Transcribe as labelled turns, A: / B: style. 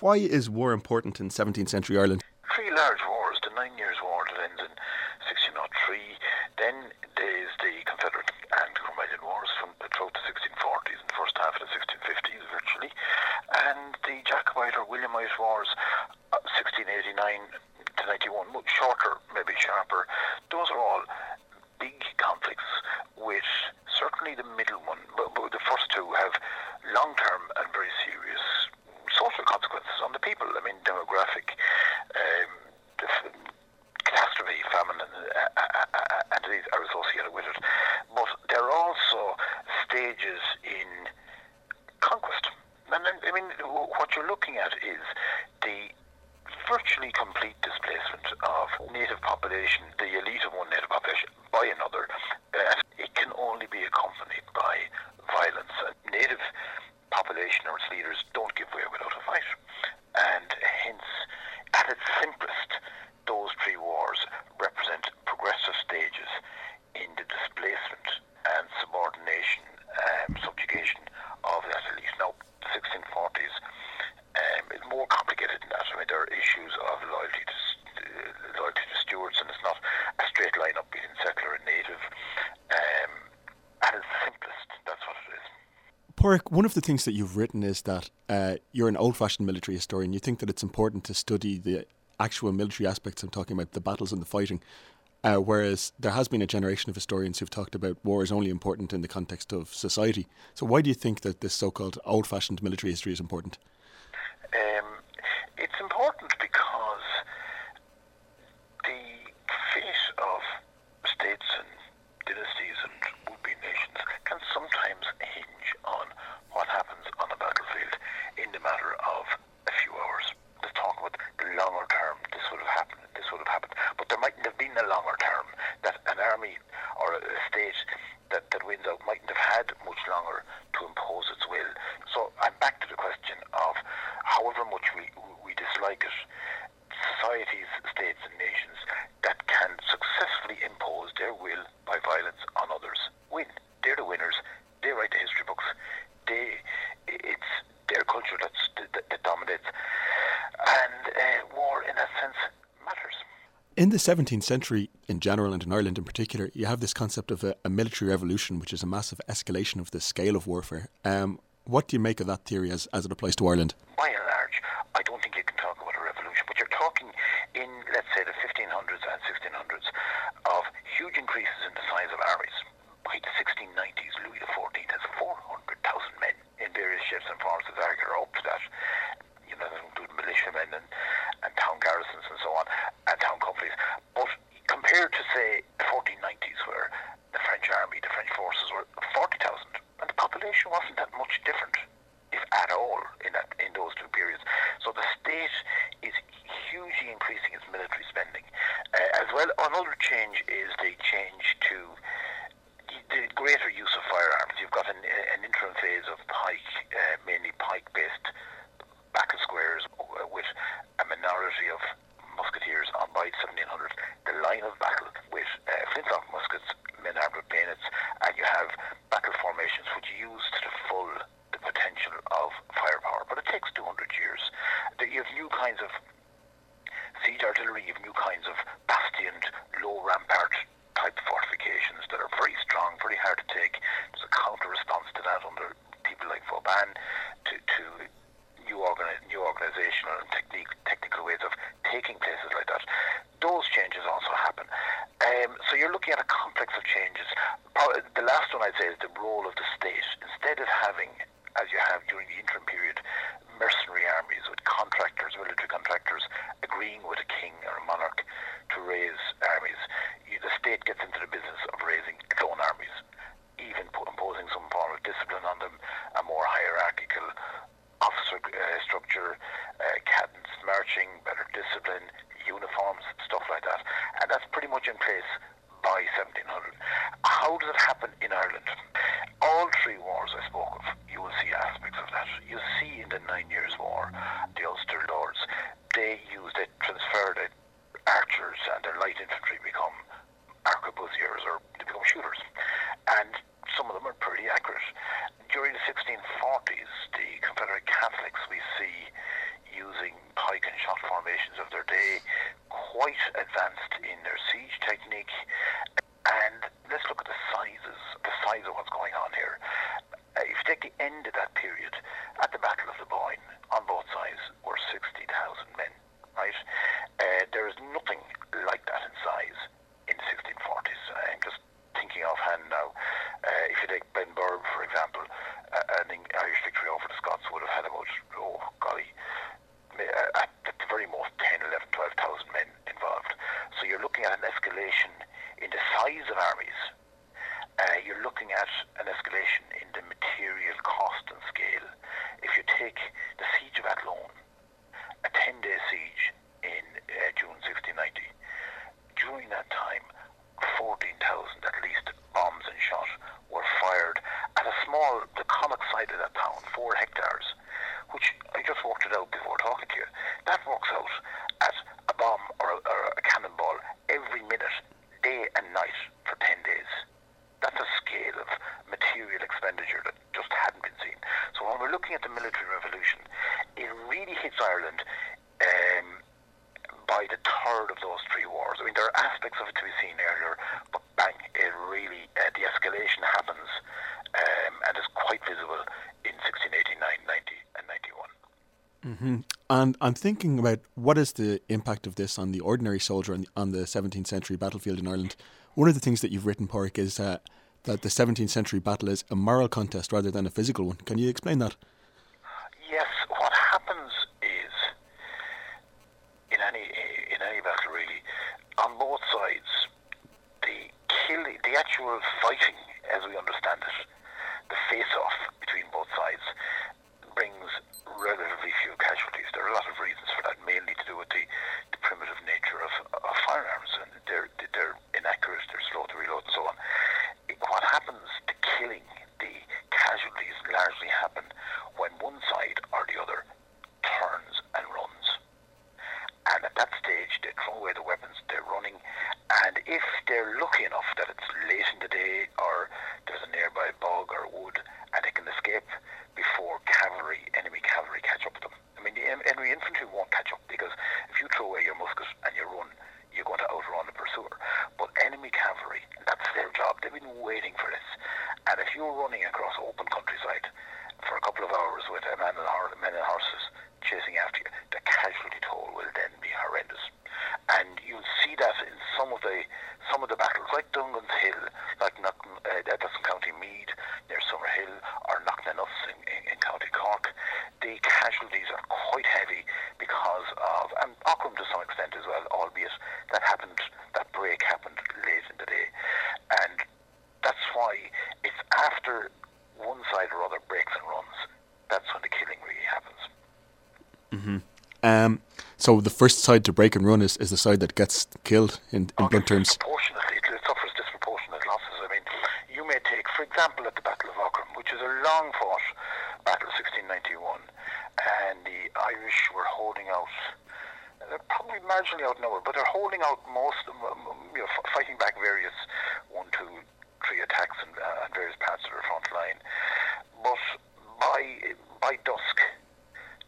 A: Why is war important in 17th century Ireland?
B: Three large wars, the Nine Years' War that ends in 1603, then there's the Confederate and Cromwellian Wars from throughout the 1640s and the first half of the 1650s virtually, and the Jacobite or Williamite Wars, 1689 uh, to 91, much shorter, maybe sharper. Those are all big conflicts with certainly the middle one, but, but the first two have long-term and very serious social consequences on the people. I mean, demographic, um, catastrophe, famine, and, uh, uh, uh, and these are associated with it. But there are also stages in conquest. And I mean, what you're looking at is the virtually complete displacement of native population, the elite of one native population, by another. Uh, it can only be accompanied by violence. native population or its leaders don't give way without a fight. And hence, at its simplest, those three wars represent progressive stages in the displacement and subordination, um, subjugation of that elite. Now, the 1640s um, is more complicated than that. I mean, there are issues of loyalty to uh, loyalty to Stuarts, and it's not a straight line up between settler and native. Um, at its simplest, that's what it is.
A: Pádraig, one of the things that you've written is that uh, you're an old fashioned military historian. You think that it's important to study the actual military aspects. I'm talking about the battles and the fighting. Uh, whereas there has been a generation of historians who've talked about war is only important in the context of society. So, why do you think that this so called old fashioned military history is important?
B: Um, it's important because the fate of states and dynasties and would-be nations can sometimes hinge on what happens on a battlefield in the matter of a few hours. Let's talk about the longer term. This would have happened. This would have happened. But there mightn't have been a longer term that an army or a state that, that wins out mightn't have had much longer to impose its will. So I'm back to the question of however much we, we dislike it, societies, states, and nations that can successfully impose their will by violence on others win. They're the winners. They write the history books. They, it's their culture that's, that, that dominates. And uh, war, in that sense, matters.
A: In the 17th century, in general, and in Ireland in particular, you have this concept of a, a military revolution, which is a massive escalation of the scale of warfare. Um, what do you make of that theory as, as it applies to Ireland?
B: By and large, I don't think you can talk about a revolution, but you're talking in, let's say, the 1500s and 1600s of huge increases in the size of armies. By the 1690s, Louis XIV has 400,000 men in various ships and forms of Arger up to that. You know, including militiamen and, and town garrisons and so on, and town companies. But compared to, say, the 1490s, where the French army, the French forces were 40,000, and the population wasn't that much different, if at all, in that in those two periods. So the state is hugely increasing its military spending. Uh, as well, another change is the change to the greater use of firearms. You've got an, an interim phase of pike, uh, mainly pike-based battle squares, uh, with a minority of musketeers on by 1700. The line of battle with uh, flintlock muskets, men armed with bayonets, and you have battle formations which use to the full the potential of firepower. But it takes 200 years. You have new kinds of siege artillery, you have new kinds of bastioned, low rampart type fortifications that are very strong, very hard to take. There's a counter response to that under people like Vauban to, to new, organi- new organizational and technique, technical ways of taking places like that. Those changes also happen. Um, so you're looking at a complex of changes. Probably the last one I'd say is the role of the state. Instead of having, as you have during the interim period, mercenary armies with contractors, military contractors, agreeing with a king or a monarch to raise armies, you, the state gets into the business of raising its own armies, even imposing some form of discipline on them, a more hierarchical officer uh, structure, uh, cadence marching, better discipline, uniforms, stuff like that. And that's pretty much in place by 1700. How does it happen in Ireland? All three wars I spoke of, you will see aspects of that. You see in the Nine Years' War, Scots would have had a much as a bomb or a, or a cannonball every minute, day and night, for 10 days. That's a scale of material expenditure that just hadn't been seen. So when we're looking at the military revolution, it really hits Ireland um, by the third of those three wars. I mean, there are aspects of it to be seen earlier, but bang, it really, uh, the escalation happens um, and is quite visible in 1689, 90, and 91.
A: Mm-hmm. And I'm thinking about what is the impact of this on the ordinary soldier on the, on the 17th century battlefield in Ireland. One of the things that you've written, Pádraig, is uh, that the 17th century battle is a moral contest rather than a physical one. Can you explain that?
B: Yes, what happens is in any in any battle really, on both sides, the killing, the actual fighting, as we understand it, the face-off between both sides brings relatively few casualties. There are a lot of reasons for that, mainly to do with the, the primitive nature of, of firearms, and they're they're inaccurate, they're slow to reload, and so on. What happens, the killing, the casualties largely happen when one side or the other turns and runs. And at that stage, they throw away the weapons, they're running, and if they're lucky enough that it's late in the day or there's a nearby bog or wood and they can escape before cavalry, enemy cavalry catch up with them. I mean, the enemy infantry won't catch up because if you throw away your musket and you run, you're going to outrun the pursuer. But enemy cavalry, that's their job. They've been waiting for this. And if you're running across open countryside for a couple of hours with a man and, men and horses chasing after you, the casualty toll will then be horrendous. And you'll see that in some of the some of the battles, like Dungan's Hill, like Knock- uh, that's in County Meath, near Summerhill, or Knocknanuss in, in, in County Cork. The casualties are quite heavy because of, and Aughrim to some extent as well, albeit that happened, that break happened late in the day. And that's why it's after one side or other breaks and runs, that's when the killing really happens.
A: Mm-hmm. Um, so the first side to break and run is, is the side that gets killed in, in blunt terms.
B: Disproportionately, it suffers disproportionate losses. I mean, you may take, for example, at the Battle of Aughrim, which is a long fought battle, 1691, and the Irish were holding out. They're probably marginally outnumbered, but they're holding out most,